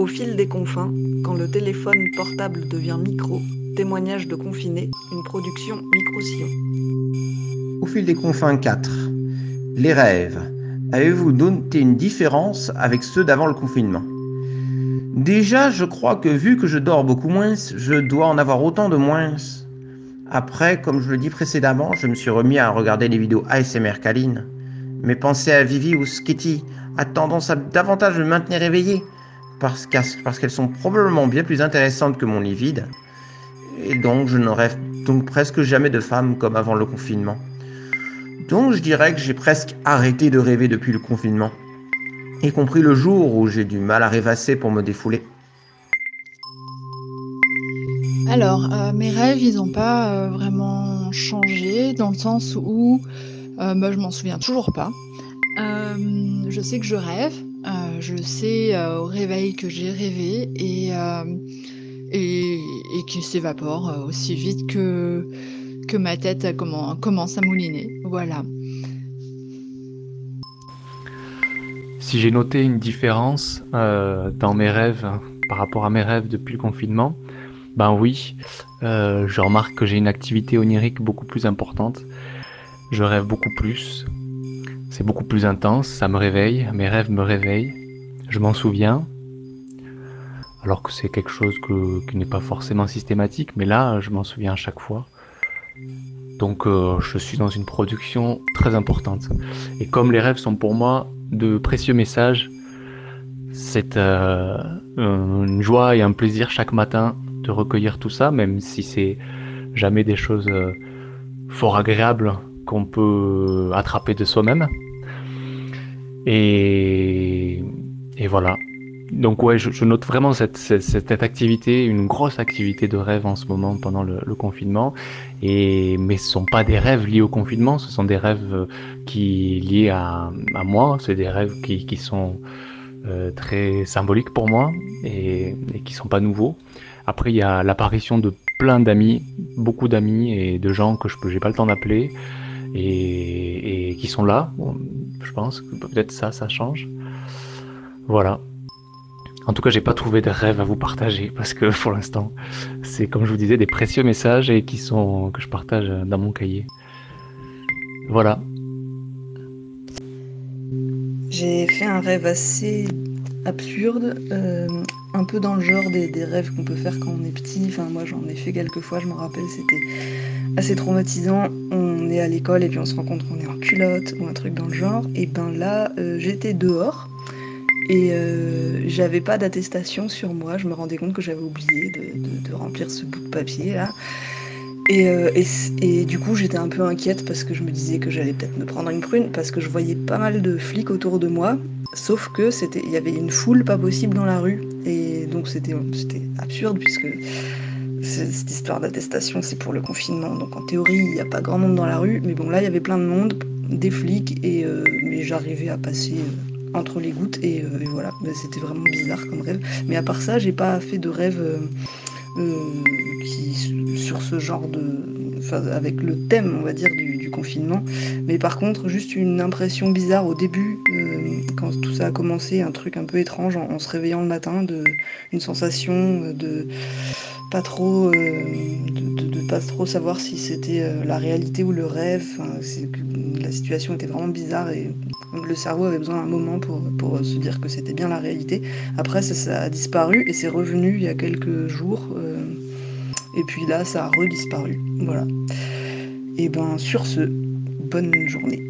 Au fil des confins, quand le téléphone portable devient micro, témoignage de confiné, une production micro-sillon. Au fil des confins 4. Les rêves. Avez-vous noté une différence avec ceux d'avant le confinement? Déjà, je crois que vu que je dors beaucoup moins, je dois en avoir autant de moins. Après, comme je le dis précédemment, je me suis remis à regarder les vidéos ASMR Kaline. Mes pensées à Vivi ou Skitty a tendance à davantage me maintenir éveillé, parce qu'elles sont probablement bien plus intéressantes que mon lit vide. Et donc, je ne rêve donc presque jamais de femmes comme avant le confinement. Donc, je dirais que j'ai presque arrêté de rêver depuis le confinement, y compris le jour où j'ai du mal à rêvasser pour me défouler. Alors, euh, mes rêves, ils n'ont pas euh, vraiment changé dans le sens où euh, bah, je m'en souviens toujours pas. je sais que je rêve, je sais au réveil que j'ai rêvé et, et, et qui s'évapore aussi vite que, que ma tête commence à mouliner. Voilà. Si j'ai noté une différence dans mes rêves par rapport à mes rêves depuis le confinement, ben oui, euh, je remarque que j'ai une activité onirique beaucoup plus importante. Je rêve beaucoup plus. C'est beaucoup plus intense, ça me réveille, mes rêves me réveillent. Je m'en souviens. Alors que c'est quelque chose qui n'est pas forcément systématique, mais là, je m'en souviens à chaque fois. Donc euh, je suis dans une production très importante. Et comme les rêves sont pour moi de précieux messages, c'est euh, une joie et un plaisir chaque matin de recueillir tout ça, même si c'est jamais des choses euh, fort agréables qu'on peut attraper de soi-même. Et, voilà. Donc ouais, je, note vraiment cette, activité, une grosse activité de rêve en ce moment pendant le, confinement. Et mais ce sont pas des rêves liés au confinement, ce sont des rêves euh, qui liés à, à moi. C'est des rêves qui, qui sont euh, très symboliques pour moi et, et qui sont pas nouveaux. Après, il y a l'apparition de plein d'amis, beaucoup d'amis et de gens que je n'ai pas le temps d'appeler et, qui sont là. je pense que peut-être ça, ça change. Voilà. En tout cas, j'ai pas trouvé de rêve à vous partager parce que pour l'instant, c'est comme je vous disais des précieux messages et qui sont que je partage dans mon cahier. Voilà. J'ai fait un rêve assez absurde. Euh, un peu dans le genre des, rêves qu'on peut faire quand on est petit. Enfin, moi, j'en ai fait quelques fois, je me rappelle, c'était assez traumatisant. On est à l'école et puis on se rend compte qu'on est en culotte ou un truc dans le genre. Et ben là, euh, j'étais dehors et euh, j'avais pas d'attestation sur moi. Je me rendais compte que j'avais oublié de, remplir ce bout de papier là. Euh, et, du coup, j'étais un peu inquiète parce que je me disais que j'allais peut-être me prendre une prune parce que je voyais pas mal de flics autour de moi. Sauf que c'était, il y avait une foule pas possible dans la rue et donc c'était, c'était absurde puisque cette histoire d'attestation c'est pour le confinement. Donc en théorie, il n'y a pas grand monde dans la rue, mais bon là il y avait plein de monde, des flics et euh, mais j'arrivais à passer. Euh, entre les gouttes et, voilà c'était vraiment bizarre comme rêve mais à part ça j'ai pas fait de rêve qui, ce genre de. Avec le thème, on va dire, du, confinement. Mais par contre, juste une impression bizarre au début, euh, quand tout ça a commencé, un truc un peu étrange en, se réveillant le matin, de, une sensation de pas trop, euh, de, pas trop savoir si c'était euh, la réalité ou le rêve. la situation était vraiment bizarre et le cerveau avait besoin d'un moment pour, se dire que c'était bien la réalité. Après, ça, a disparu et c'est revenu il y a quelques jours. Et puis là, ça a redisparu. Voilà. Et ben sur ce, bonne journée.